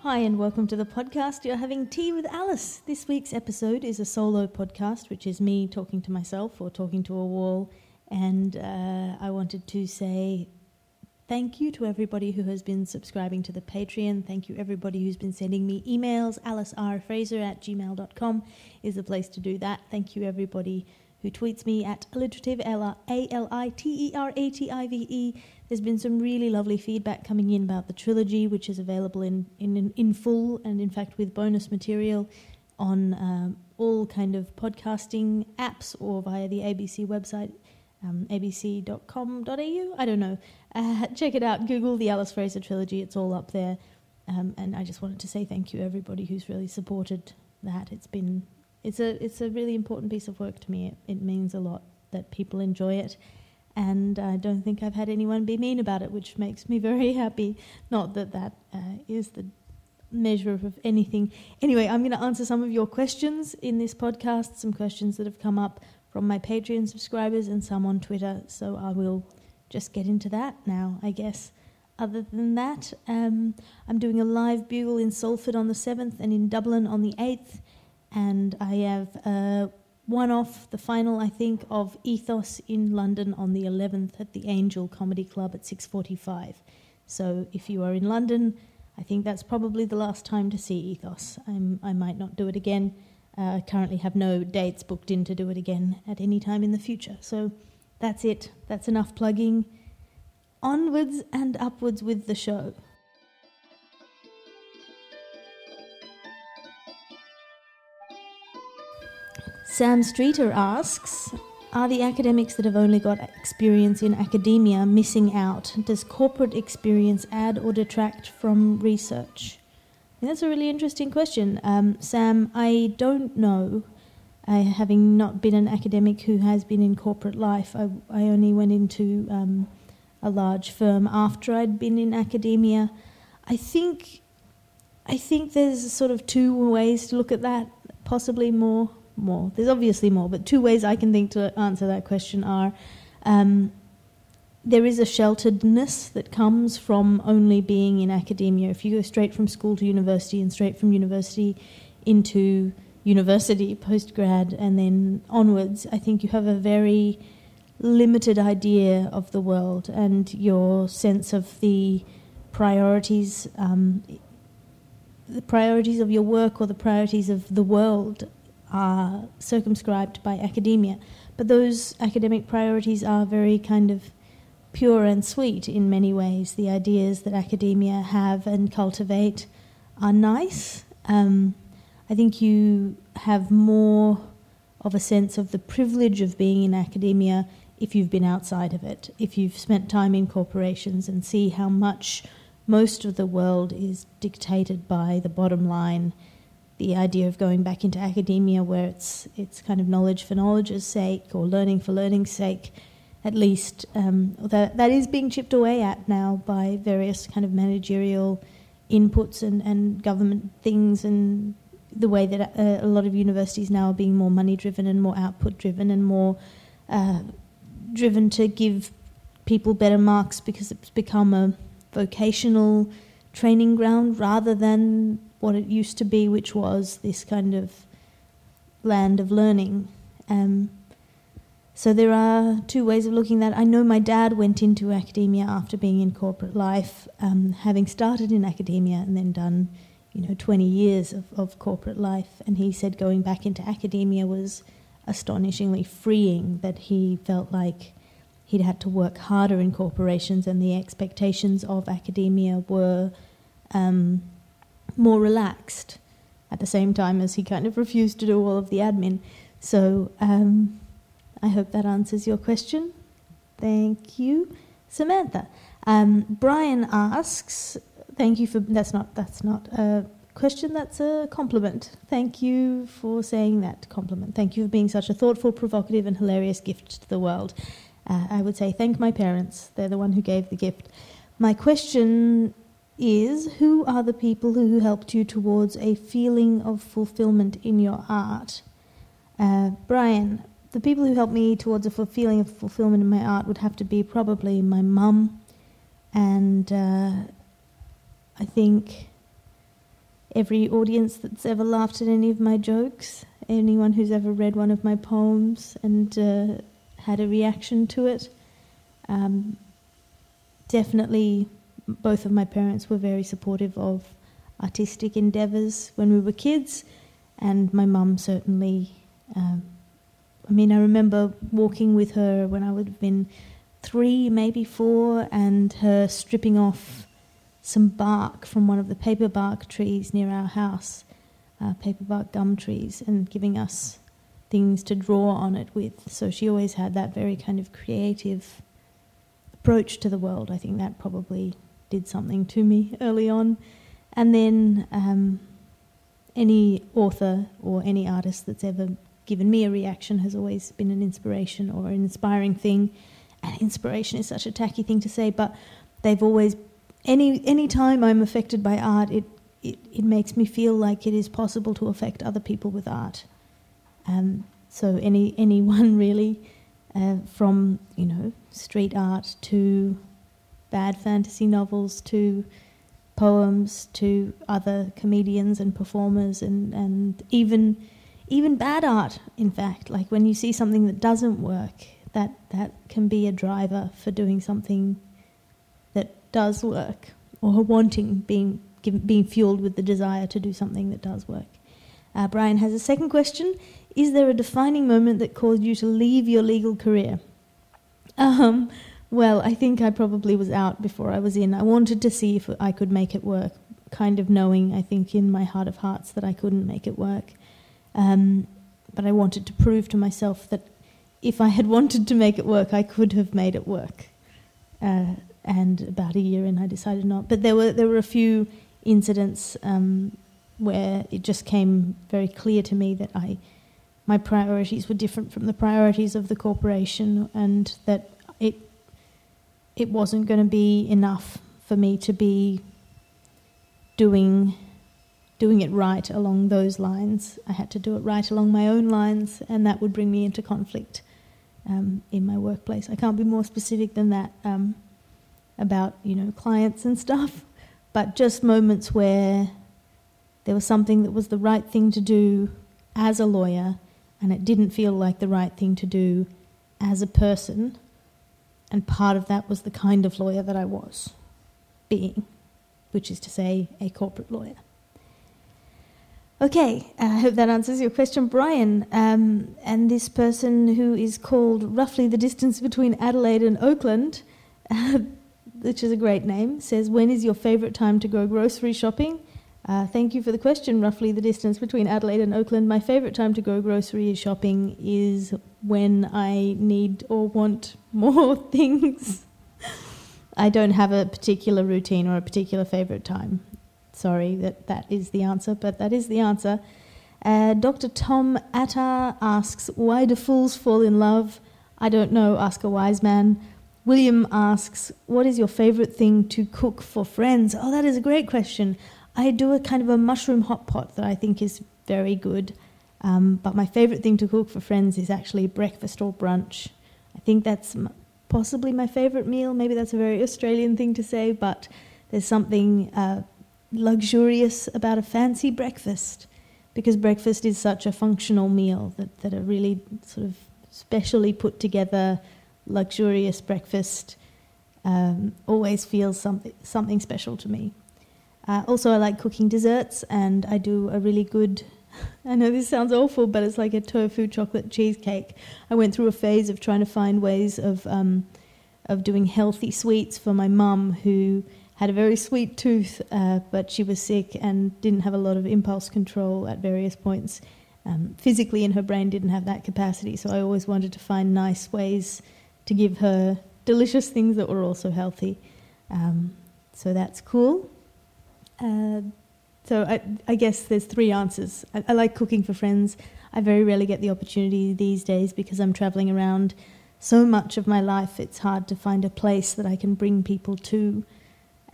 Hi, and welcome to the podcast. You're having tea with Alice. This week's episode is a solo podcast, which is me talking to myself or talking to a wall. And uh, I wanted to say thank you to everybody who has been subscribing to the Patreon. Thank you, everybody who's been sending me emails. AliceRFraser at gmail.com is the place to do that. Thank you, everybody who tweets me at alliterative, A L I T E R A T I V E. There's been some really lovely feedback coming in about the trilogy, which is available in, in, in full and, in fact, with bonus material on um, all kind of podcasting apps or via the ABC website, um, abc.com.au. I don't know. Uh, check it out. Google the Alice Fraser trilogy. It's all up there. Um, and I just wanted to say thank you everybody who's really supported that. It's been it's a it's a really important piece of work to me. It, it means a lot that people enjoy it and I don't think I've had anyone be mean about it, which makes me very happy. Not that that uh, is the measure of anything. Anyway, I'm going to answer some of your questions in this podcast, some questions that have come up from my Patreon subscribers and some on Twitter. So I will just get into that now, I guess. Other than that, um, I'm doing a live bugle in Salford on the 7th and in Dublin on the 8th. And I have uh, one off, the final, I think, of Ethos in London on the 11th at the Angel Comedy Club at 6:45. So if you are in London, I think that's probably the last time to see Ethos. I'm, I might not do it again. Uh, I currently have no dates booked in to do it again at any time in the future. So that's it. That's enough plugging. Onwards and upwards with the show. Sam Streeter asks Are the academics that have only got experience in academia missing out? Does corporate experience add or detract from research? that's a really interesting question. Um, Sam, I don't know. I, having not been an academic who has been in corporate life, I, I only went into um, a large firm after I'd been in academia. I think, I think there's sort of two ways to look at that, possibly more more. There's obviously more, but two ways I can think to answer that question are um, there is a shelteredness that comes from only being in academia. If you go straight from school to university and straight from university into university, postgrad, and then onwards, I think you have a very limited idea of the world and your sense of the priorities. Um, the priorities of your work or the priorities of the world are circumscribed by academia. But those academic priorities are very kind of pure and sweet in many ways. The ideas that academia have and cultivate are nice. Um, I think you have more of a sense of the privilege of being in academia if you've been outside of it, if you've spent time in corporations and see how much most of the world is dictated by the bottom line the idea of going back into academia where it's it's kind of knowledge for knowledge's sake or learning for learning's sake at least um, that that is being chipped away at now by various kind of managerial inputs and, and government things and the way that a, uh, a lot of universities now are being more money driven and more output driven and more uh, driven to give people better marks because it's become a vocational training ground rather than what it used to be, which was this kind of land of learning. Um, so there are two ways of looking at that. I know my dad went into academia after being in corporate life, um, having started in academia and then done, you know, 20 years of, of corporate life. And he said going back into academia was astonishingly freeing, that he felt like he'd had to work harder in corporations and the expectations of academia were um, more relaxed at the same time as he kind of refused to do all of the admin. So um, I hope that answers your question. Thank you, Samantha. Um, Brian asks, "Thank you for that's not that's not a question. That's a compliment. Thank you for saying that compliment. Thank you for being such a thoughtful, provocative, and hilarious gift to the world." Uh, I would say thank my parents. They're the one who gave the gift. My question is who are the people who helped you towards a feeling of fulfillment in your art? Uh, Brian, the people who helped me towards a feeling of fulfillment in my art would have to be probably my mum, and uh, I think every audience that's ever laughed at any of my jokes, anyone who's ever read one of my poems and uh, had a reaction to it. Um, definitely, both of my parents were very supportive of artistic endeavours when we were kids, and my mum certainly. Um, I mean, I remember walking with her when I would have been three, maybe four, and her stripping off some bark from one of the paper bark trees near our house, uh, paper bark gum trees, and giving us things to draw on it with. So she always had that very kind of creative approach to the world. I think that probably did something to me early on. And then um, any author or any artist that's ever given me a reaction has always been an inspiration or an inspiring thing. And inspiration is such a tacky thing to say, but they've always any any time I'm affected by art, it, it it makes me feel like it is possible to affect other people with art. Um, so any anyone really, uh, from you know street art to bad fantasy novels to poems to other comedians and performers and, and even even bad art in fact. Like when you see something that doesn't work that that can be a driver for doing something that does work or wanting being given, being fueled with the desire to do something that does work. Uh, Brian has a second question. Is there a defining moment that caused you to leave your legal career? Um, well, I think I probably was out before I was in. I wanted to see if I could make it work, kind of knowing, I think, in my heart of hearts that I couldn't make it work. Um, but I wanted to prove to myself that if I had wanted to make it work, I could have made it work. Uh, and about a year in, I decided not. But there were there were a few incidents um, where it just came very clear to me that I my priorities were different from the priorities of the corporation, and that it it wasn't going to be enough for me to be doing doing it right along those lines. I had to do it right along my own lines, and that would bring me into conflict um, in my workplace. I can't be more specific than that um, about you know clients and stuff, but just moments where there was something that was the right thing to do as a lawyer, and it didn't feel like the right thing to do as a person and part of that was the kind of lawyer that I was being, which is to say, a corporate lawyer. Okay, I hope that answers your question, Brian. Um, and this person who is called roughly the distance between Adelaide and Oakland, which is a great name, says, When is your favourite time to go grocery shopping? Uh, thank you for the question. Roughly the distance between Adelaide and Oakland. My favourite time to go grocery shopping is when I need or want more things. I don't have a particular routine or a particular favourite time. Sorry that that is the answer, but that is the answer. Uh, Dr. Tom Attar asks, Why do fools fall in love? I don't know, ask a wise man. William asks, What is your favourite thing to cook for friends? Oh, that is a great question. I do a kind of a mushroom hot pot that I think is very good. Um, but my favourite thing to cook for friends is actually breakfast or brunch. I think that's m- possibly my favourite meal. Maybe that's a very Australian thing to say, but there's something uh, luxurious about a fancy breakfast because breakfast is such a functional meal that, that a really sort of specially put together, luxurious breakfast um, always feels something, something special to me. Uh, also, I like cooking desserts, and I do a really good. I know this sounds awful, but it's like a tofu chocolate cheesecake. I went through a phase of trying to find ways of um, of doing healthy sweets for my mum, who had a very sweet tooth, uh, but she was sick and didn't have a lot of impulse control at various points. Um, physically, in her brain, didn't have that capacity. So I always wanted to find nice ways to give her delicious things that were also healthy. Um, so that's cool. Uh, so I, I, guess there's three answers. I, I, like cooking for friends. I very rarely get the opportunity these days because I'm traveling around so much of my life. It's hard to find a place that I can bring people to.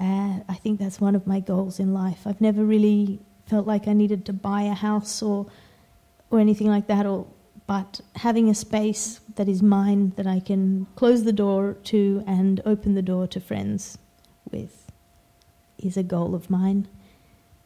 Uh, I think that's one of my goals in life. I've never really felt like I needed to buy a house or or anything like that. Or but having a space that is mine that I can close the door to and open the door to friends with is a goal of mine.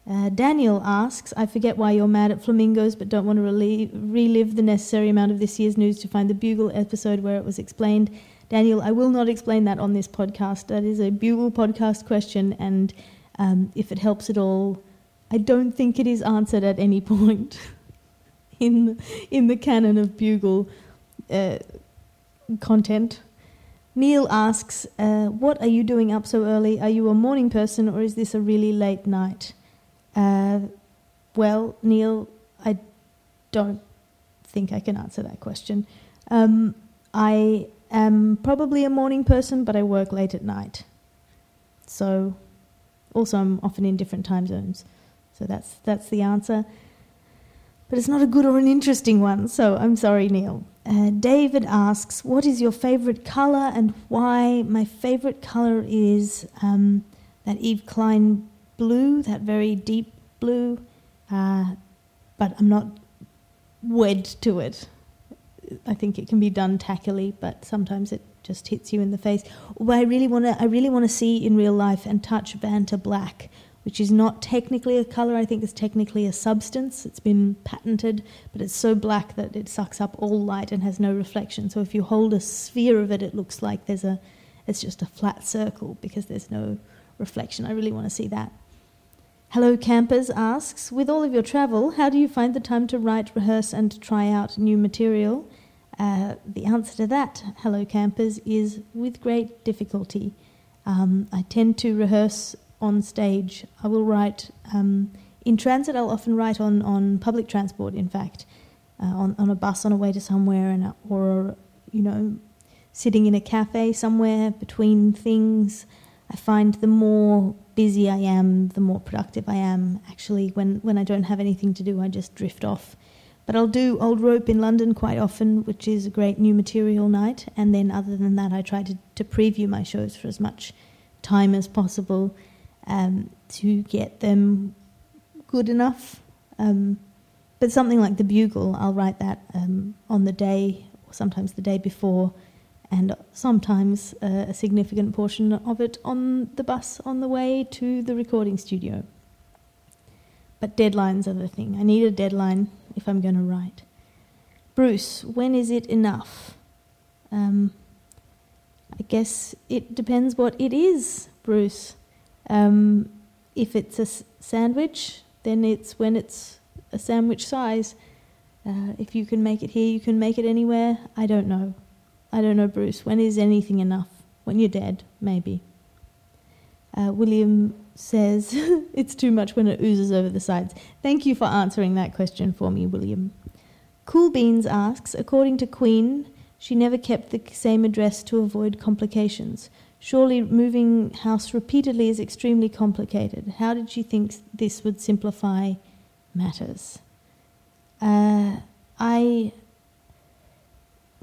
Uh, Daniel asks, I forget why you're mad at flamingos, but don't want to relive, relive the necessary amount of this year's news to find the Bugle episode where it was explained. Daniel, I will not explain that on this podcast. That is a Bugle podcast question, and um, if it helps at all, I don't think it is answered at any point in the, in the canon of Bugle uh, content. Neil asks, uh, What are you doing up so early? Are you a morning person or is this a really late night? Uh, well, Neil, I don't think I can answer that question. Um, I am probably a morning person, but I work late at night. So, also, I'm often in different time zones. So, that's, that's the answer. But it's not a good or an interesting one, so I'm sorry, Neil. Uh, David asks, What is your favorite color and why? My favorite color is um, that Yves Klein blue, that very deep blue, uh, but I'm not wed to it. I think it can be done tackily, but sometimes it just hits you in the face. I really want to, I really want to see in real life and touch Vantablack which is not technically a color, I think it's technically a substance. It's been patented, but it's so black that it sucks up all light and has no reflection. So if you hold a sphere of it, it looks like there's a, it's just a flat circle because there's no reflection. I really want to see that. Hello Campers asks, with all of your travel, how do you find the time to write, rehearse, and try out new material? Uh, the answer to that, Hello Campers, is with great difficulty. Um, I tend to rehearse on stage. I will write um, in transit. I'll often write on, on public transport. In fact, uh, on on a bus on a way to somewhere, and or you know, sitting in a cafe somewhere between things. I find the more busy I am, the more productive I am. Actually, when when I don't have anything to do, I just drift off. But I'll do Old Rope in London quite often, which is a great new material night. And then, other than that, I try to, to preview my shows for as much time as possible um, to get them good enough. Um, but something like the bugle, I'll write that um, on the day or sometimes the day before, and sometimes uh, a significant portion of it on the bus on the way to the recording studio. But deadlines are the thing. I need a deadline if I'm going to write. Bruce, when is it enough? Um, I guess it depends what it is, Bruce. Um, if it's a s- sandwich, then it's when it's a sandwich size. Uh, if you can make it here, you can make it anywhere. I don't know. I don't know, Bruce. When is anything enough? When you're dead, maybe. Uh, William says it's too much when it oozes over the sides. Thank you for answering that question for me, William. Cool Beans asks According to Queen, she never kept the same address to avoid complications. Surely moving house repeatedly is extremely complicated. How did she think this would simplify matters? Uh, I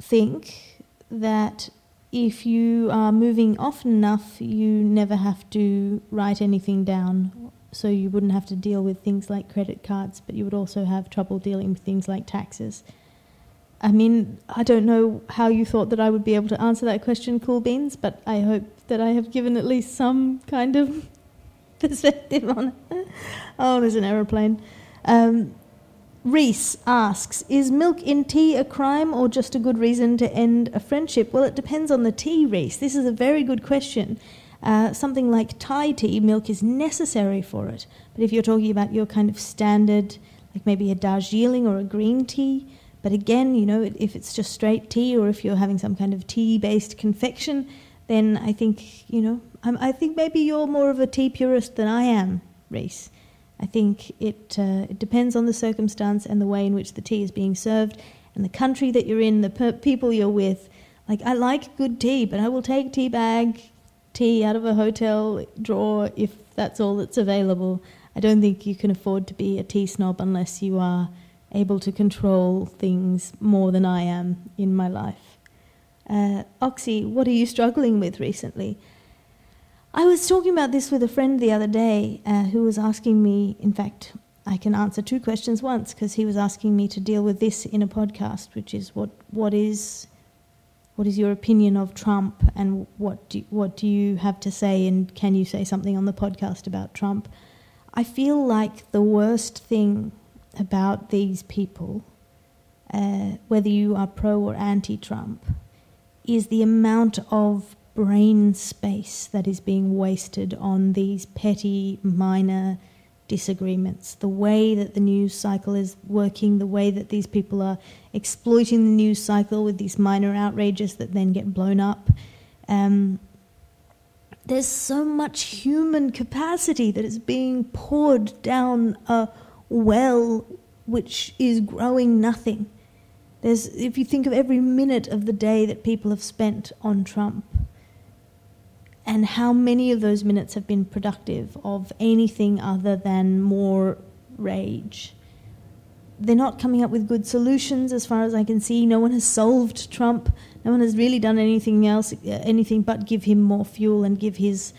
think that if you are moving often enough, you never have to write anything down. So you wouldn't have to deal with things like credit cards, but you would also have trouble dealing with things like taxes. I mean, I don't know how you thought that I would be able to answer that question, Cool Beans, but I hope that I have given at least some kind of perspective on it. Oh, there's an aeroplane. Um, Reese asks Is milk in tea a crime or just a good reason to end a friendship? Well, it depends on the tea, Reese. This is a very good question. Uh, something like Thai tea, milk is necessary for it. But if you're talking about your kind of standard, like maybe a Darjeeling or a green tea, but again, you know, if it's just straight tea or if you're having some kind of tea based confection, then I think, you know, I'm, i think maybe you're more of a tea purist than I am, Reese. I think it, uh, it depends on the circumstance and the way in which the tea is being served and the country that you're in, the per- people you're with. Like, I like good tea, but I will take tea bag tea out of a hotel drawer if that's all that's available. I don't think you can afford to be a tea snob unless you are able to control things more than I am in my life. Uh, Oxy, what are you struggling with recently? I was talking about this with a friend the other day uh, who was asking me, in fact, I can answer two questions once because he was asking me to deal with this in a podcast, which is what, what is what is your opinion of Trump and what do, what do you have to say and can you say something on the podcast about Trump? I feel like the worst thing about these people, uh, whether you are pro or anti Trump, is the amount of brain space that is being wasted on these petty, minor disagreements. The way that the news cycle is working, the way that these people are exploiting the news cycle with these minor outrages that then get blown up. Um, there's so much human capacity that is being poured down a well which is growing nothing. There's, if you think of every minute of the day that people have spent on Trump, and how many of those minutes have been productive of anything other than more rage. They're not coming up with good solutions, as far as I can see. No one has solved Trump. No one has really done anything else, uh, anything but give him more fuel and give his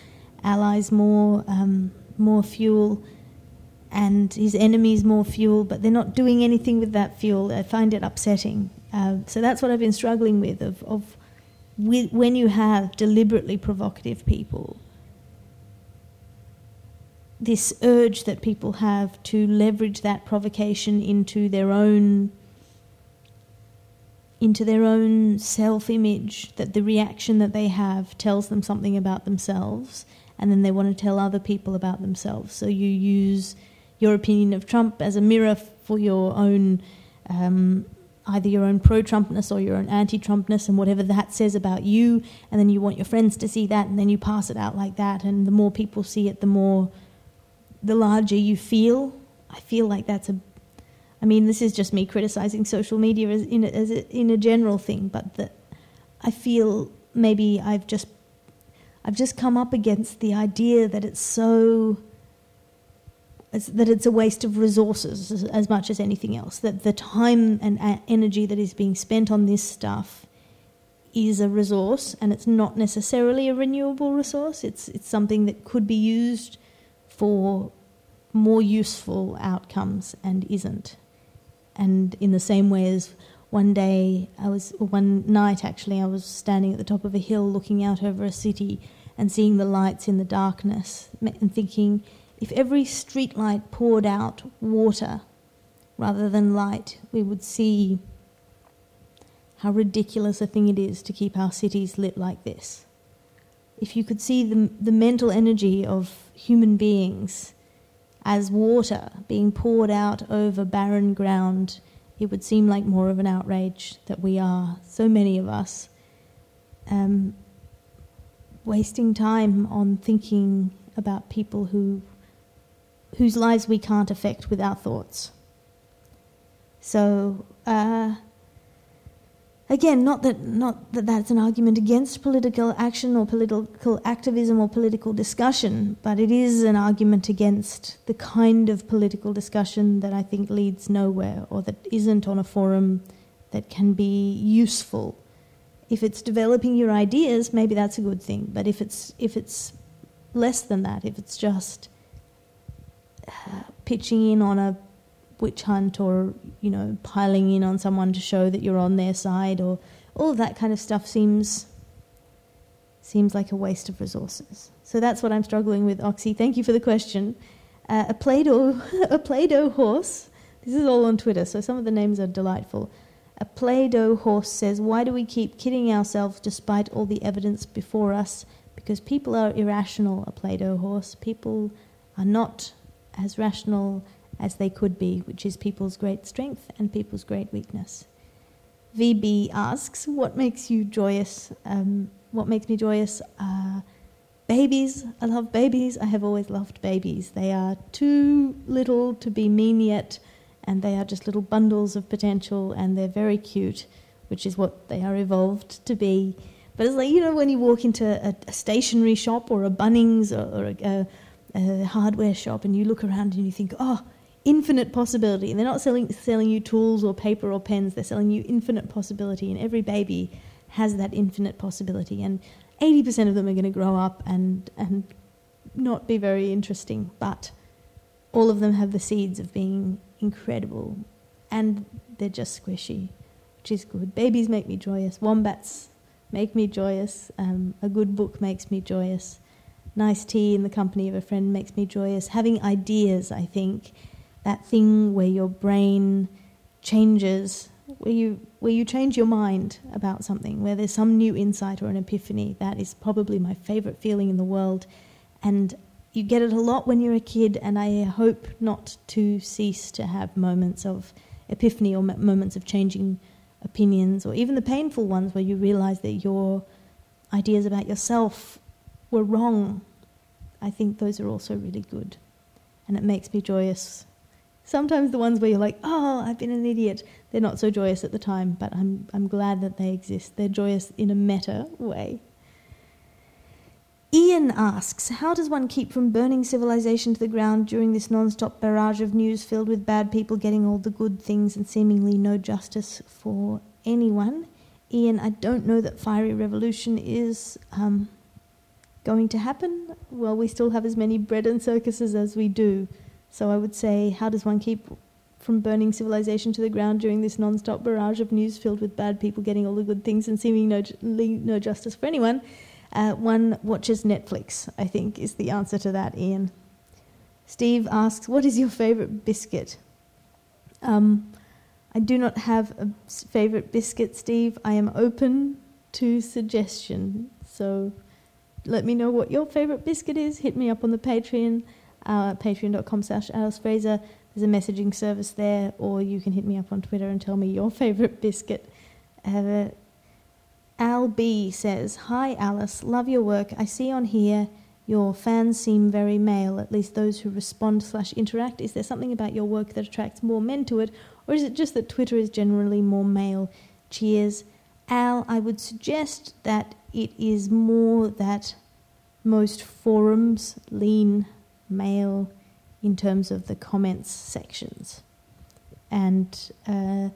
allies more, um, more fuel, and his enemies more fuel. But they're not doing anything with that fuel. I find it upsetting. Uh, so that's what I've been struggling with. Of, of with, when you have deliberately provocative people, this urge that people have to leverage that provocation into their own into their own self-image that the reaction that they have tells them something about themselves and then they want to tell other people about themselves so you use your opinion of Trump as a mirror for your own um, either your own pro Trumpness or your own anti Trumpness and whatever that says about you, and then you want your friends to see that, and then you pass it out like that. And the more people see it, the more, the larger you feel. I feel like that's a, I mean, this is just me criticizing social media as in a, as a, in a general thing, but that I feel maybe I've just, I've just come up against the idea that it's so that it's a waste of resources as, as, much as anything else. That the time and uh, energy that is being spent on this stuff is a resource, and it's not necessarily a renewable resource. It's it's something that could be used for more useful outcomes and isn't. And in the same way as one day I was one night actually I was standing at the top of a hill looking out over a city and seeing the lights in the darkness and thinking if every streetlight poured out water rather than light, we would see how ridiculous a thing it is to keep our cities lit like this. If you could see the, the mental energy of human beings as water being poured out over barren ground, it would seem like more of an outrage that we are, so many of us, um, wasting time on thinking about people who whose lives we can't affect with our thoughts. So, uh, again, not that, not that that's an argument against political action or political activism or political discussion, but it is an argument against the kind of political discussion that I think leads nowhere or that isn't on a forum that can be useful. If it's developing your ideas, maybe that's a good thing, but if it's, if it's less than that, if it's just pitching in on a witch hunt or you know piling in on someone to show that you're on their side or all of that kind of stuff seems seems like a waste of resources. So that's what I'm struggling with, Oxy. Thank you for the question. Uh, a Play-Doh, a Play-Doh horse. This is all on Twitter, so some of the names are delightful. A Play-Doh horse says, "Why do we keep kidding ourselves despite all the evidence before us? Because people are irrational." A Play-Doh horse. People are not as rational as they could be, which is people's great strength and people's great weakness. VB asks, What makes you joyous? Um, what makes me joyous? Uh, babies. I love babies. I have always loved babies. They are too little to be mean yet, and they are just little bundles of potential, and they're very cute, which is what they are evolved to be. But it's like, you know, when you walk into a, a stationery shop or a Bunnings or, or a, a a hardware shop and you look around and you think, oh, infinite possibility. And they're not selling, selling you tools or paper or pens, they're selling you infinite possibility. And every baby has that infinite possibility. And 80% of them are going to grow up and, and not be very interesting, but all of them have the seeds of being incredible. And they're just squishy, which is good. Babies make me joyous. Wombats make me joyous. Um, a good book makes me joyous. Nice tea in the company of a friend makes me joyous. Having ideas, I think, that thing where your brain changes, where you where you change your mind about something, where there's some new insight or an epiphany. That is probably my favorite feeling in the world, and you get it a lot when you're a kid. And I hope not to cease to have moments of epiphany or moments of changing opinions, or even the painful ones where you realize that your ideas about yourself were wrong. I think those are also really good. And it makes me joyous. Sometimes the ones where you're like, oh, I've been an idiot, they're not so joyous at the time, but I'm, I'm glad that they exist. They're joyous in a meta way. Ian asks, How does one keep from burning civilization to the ground during this non stop barrage of news filled with bad people getting all the good things and seemingly no justice for anyone? Ian, I don't know that fiery revolution is um, going to happen. Well, we still have as many bread and circuses as we do. So I would say, how does one keep from burning civilization to the ground during this non stop barrage of news filled with bad people getting all the good things and seeming no, no justice for anyone? Uh, one watches Netflix, I think, is the answer to that, Ian. Steve asks, What is your favorite biscuit? Um, I do not have a favorite biscuit, Steve. I am open to suggestion. So let me know what your favorite biscuit is. Hit me up on the Patreon, uh, patreon.com slash Alice Fraser. There's a messaging service there, or you can hit me up on Twitter and tell me your favorite biscuit. Uh, Al B says, Hi Alice, love your work. I see on here your fans seem very male, at least those who respond slash interact. Is there something about your work that attracts more men to it, or is it just that Twitter is generally more male? Cheers. Al, I would suggest that it is more that most forums lean male in terms of the comments sections. And uh,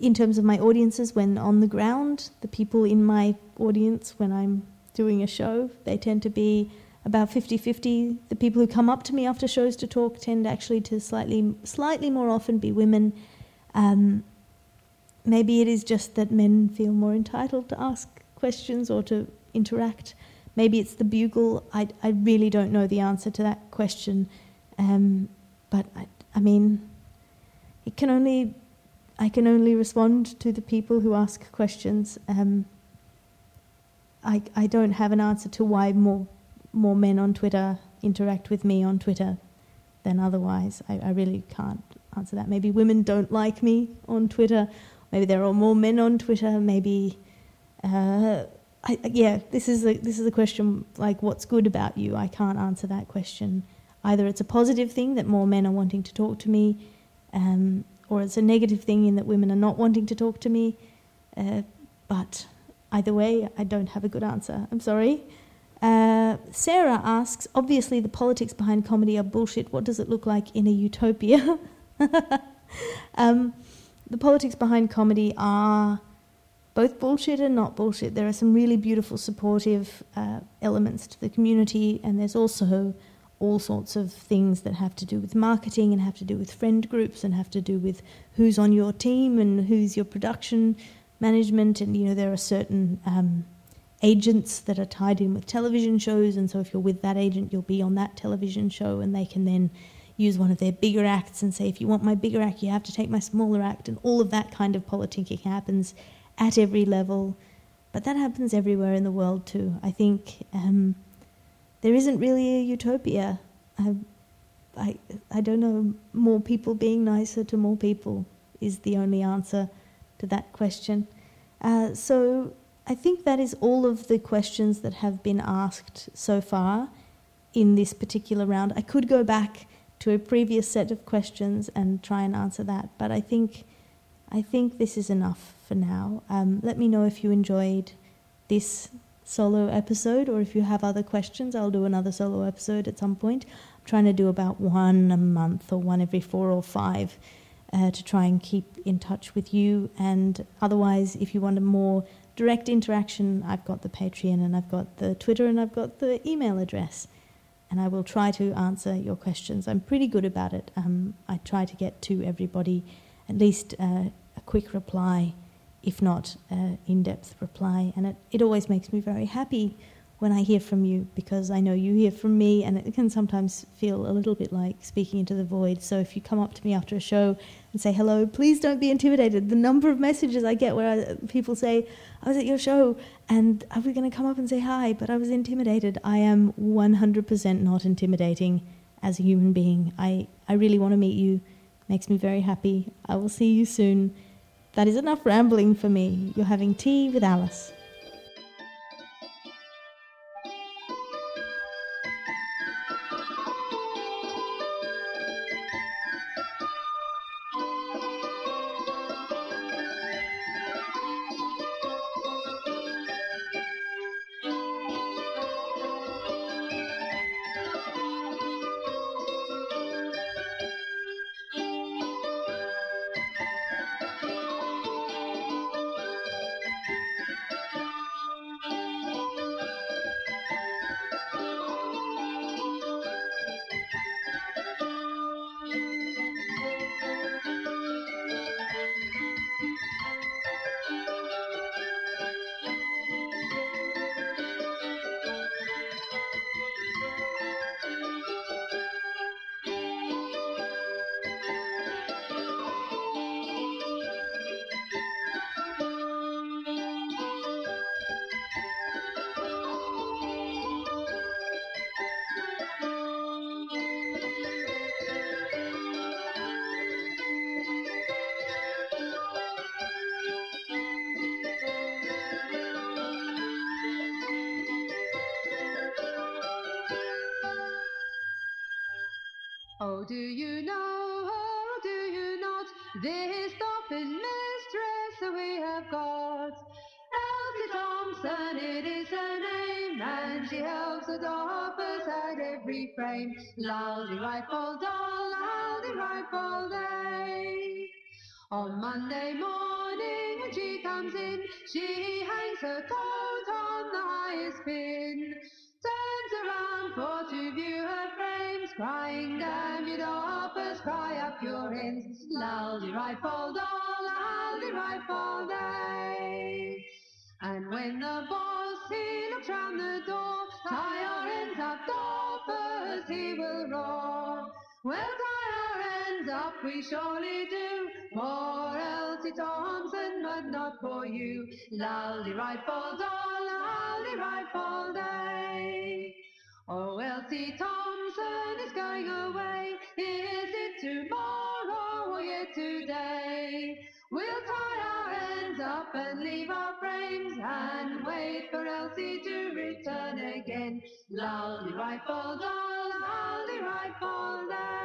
in terms of my audiences, when on the ground, the people in my audience, when I'm doing a show, they tend to be about 50 50. The people who come up to me after shows to talk tend actually to slightly, slightly more often be women. Um, maybe it is just that men feel more entitled to ask questions or to interact. Maybe it's the bugle. I, I really don't know the answer to that question. Um, but I, I mean, it can only I can only respond to the people who ask questions. Um, I, I don't have an answer to why more, more men on Twitter interact with me on Twitter than otherwise. I, I really can't answer that. Maybe women don't like me on Twitter. Maybe there are more men on Twitter. Maybe, uh, I, yeah, this is a, this is a question like what's good about you. I can't answer that question. Either it's a positive thing that more men are wanting to talk to me, um, or it's a negative thing in that women are not wanting to talk to me. Uh, but either way, I don't have a good answer. I'm sorry. Uh, Sarah asks Obviously, the politics behind comedy are bullshit. What does it look like in a utopia? um, the politics behind comedy are both bullshit and not bullshit. There are some really beautiful, supportive uh, elements to the community, and there's also all sorts of things that have to do with marketing and have to do with friend groups and have to do with who's on your team and who's your production management. And, you know, there are certain um, agents that are tied in with television shows. And so if you're with that agent, you'll be on that television show and they can then use one of their bigger acts and say, if you want my bigger act, you have to take my smaller act. And all of that kind of politicking happens at every level. But that happens everywhere in the world too. I think. Um, there isn't really a utopia. I, I, I don't know. More people being nicer to more people is the only answer to that question. Uh, so I think that is all of the questions that have been asked so far in this particular round. I could go back to a previous set of questions and try and answer that, but I think I think this is enough for now. Um, let me know if you enjoyed this solo episode, or if you have other questions, I'll do another solo episode at some point. I'm trying to do about one a month or one every four or five uh, to try and keep in touch with you. And otherwise, if you want a more direct interaction, I've got the Patreon and I've got the Twitter and I've got the email address. And I will try to answer your questions. I'm pretty good about it. Um, I try to get to everybody at least uh, a quick reply if not an in depth reply. And it, it always makes me very happy when I hear from you because I know you hear from me, and it can sometimes feel a little bit like speaking into the void. So if you come up to me after a show and say hello, please don't be intimidated. The number of messages I get where I, people say, I was at your show and I was going to come up and say hi, but I was intimidated. I am 100% not intimidating as a human being. I, I really want to meet you. Makes me very happy. I will see you soon. That is enough rambling for me. You're having tea with Alice. This doffing mistress we have got? Elsie Thompson, it is her name, and she helps the doffers at every frame. Laldy rifle doll, laldy rifle day. On Monday morning when she comes in, she hangs her coat on the highest pin. Around for to view her frames, crying damn you doffers, cry up your ends. Laldy rifle doll, laldy rifle day. And when the boss he looks round the door, tie our ends up, doffers, he will roar. Well, tie our ends up, we surely do. For Elsie Thompson, but not for you. Laldy rifle doll, laldy rifle day. Elsie Thompson is going away. Is it tomorrow or yet today? We'll tie our ends up and leave our frames and wait for Elsie to return again. Laldy rifle doll, laldy rifle day.